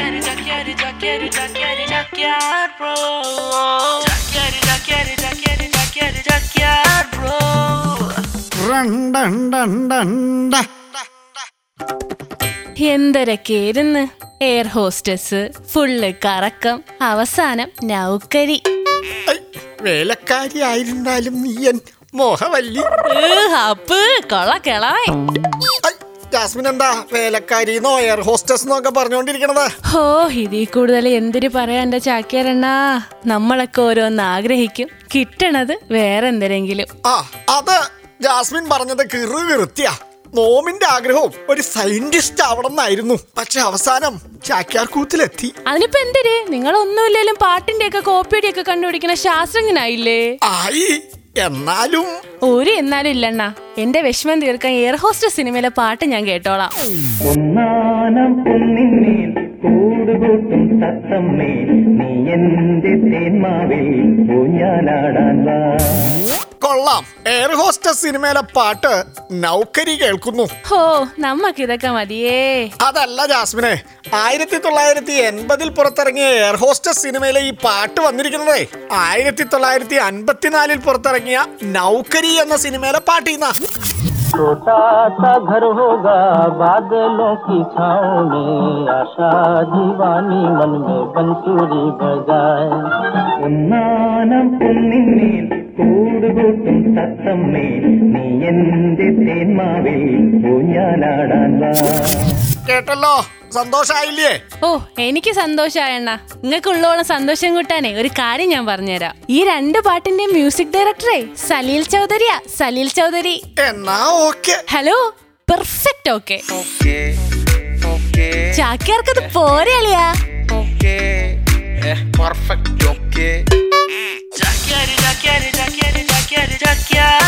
Jaqueiro, jaqueiro, jaqueiro, jaqueiro, jaqueiro, bro. Jaqueiro, jaqueiro, jaqueiro, jaqueiro, jaqueiro, bro. റണ്ടണ്ടണ്ടണ്ട. എന്തൊരൊക്കെയായിരുന്നു air hostess full കറക്കം അവസാനം നൗക്കരി വേലക്കാരിയായിരുന്നാലും നീയൻ മോഹവല്ലി ഏ, അപ്പ് കൊള കിളവേ ജാസ്മിൻ എന്താ വേലക്കാരിന്നോ എയർ ഹോസ്റ്റസ് എന്നൊക്കെ പറഞ്ഞോണ്ടിരിക്കണത്? ഹോ ഇതിൽ കൂടുതൽ എന്തിനു പറയാ എന്റെ ചാക്യാരണ്ണാ? നമ്മളൊക്കെ ഓരോന്ന് ആഗ്രഹിക്കും. കിട്ടണത് വേറെന്തെങ്കിലും ആ അത് ജാസ്മിൻ പറഞ്ഞത് കിറു കിറുത്തിയാ. നോമിന്റെ ആഗ്രഹവും ഒരു സയന്റിസ്റ്റ് ആവണം എന്നായിരുന്നു പക്ഷെ അവസാനം ചാക്യാർ കൂത്തിലെത്തി. അതിനിപ്പോ എന്തിന് നിങ്ങളൊന്നുമില്ലേലും പാട്ടിന്റെ ഒക്കെ കോപ്പിയുടെ ഒക്കെ കണ്ടുപിടിക്കുന്ന ശാസ്ത്രജ്ഞനായില്ലേ? ആയി. എന്നാലും ഒരു എന്നാലും ഇല്ലണ്ണ. എന്റെ വിഷമം തീർക്കാൻ എയർ ഹോസ്റ്റസ് സിനിമയിലെ പാട്ട് ഞാൻ കേട്ടോളാം. ഒന്നാനം പൊന്നിന്മേൽ കൂടുകൂട്ടും തത്തമ്മേ നീ എന്റെ തേന്മാവിൽ ഊഞ്ഞാലാടാൻ വാ. കൊള്ളാം എയർ ഹോസ്റ്റസ് സിനിമയിലെ പാട്ട് നൗക്കരി കേൾക്കുന്നു ഹോ നമ്മക്കിതൊക്കെ മതിയേ അതല്ല ജാസ്മിനെ ആയിരത്തി തൊള്ളായിരത്തി എൺപതിൽ പുറത്തിറങ്ങിയ എയർ ഹോസ്റ്റസ് സിനിമയിലെ ഈ പാട്ട് വന്നിരിക്കുന്നതേ ആയിരത്തി തൊള്ളായിരത്തി അൻപത്തിനാലിൽ പുറത്തിറങ്ങിയ നൗക്കരി എന്ന സിനിമയിലെ പാട്ടീന്നാ छोटा सा घर होगा बादलों की छाँव में आशा दीवानी मन में बंसुरी बजाए ഒന്നാനം പൊന്നിന്മേൽ കൂടുകൂട്ടും തത്തമ്മേൽ നീ എന്റെ തേന്മാവിൽ ഊഞ്ഞാലാടാൻ വാ. കേട്ടല്ലോ? സന്തോഷായില്ലേ? ഓ എനിക്ക് സന്തോഷായണ്ണ നിങ്ങൾക്കുള്ളോളം സന്തോഷം കൂട്ടാനേ ഒരു കാര്യം ഞാൻ പറഞ്ഞുതരാം. ഈ രണ്ട് പാട്ടിന്റെ മ്യൂസിക് ഡയറക്ടറെ സലീൽ ചൗധരിയാ സലീൽ ചൗധരി. എന്നാ ഓക്കെ. Hello perfect okay. ചാക്കിയാർക്കത് ചാക്യാർക്കത് പോരെ അളിയാ. okay. Okay perfect, okay. Dakia, dakia, dakia, dakia, dakia.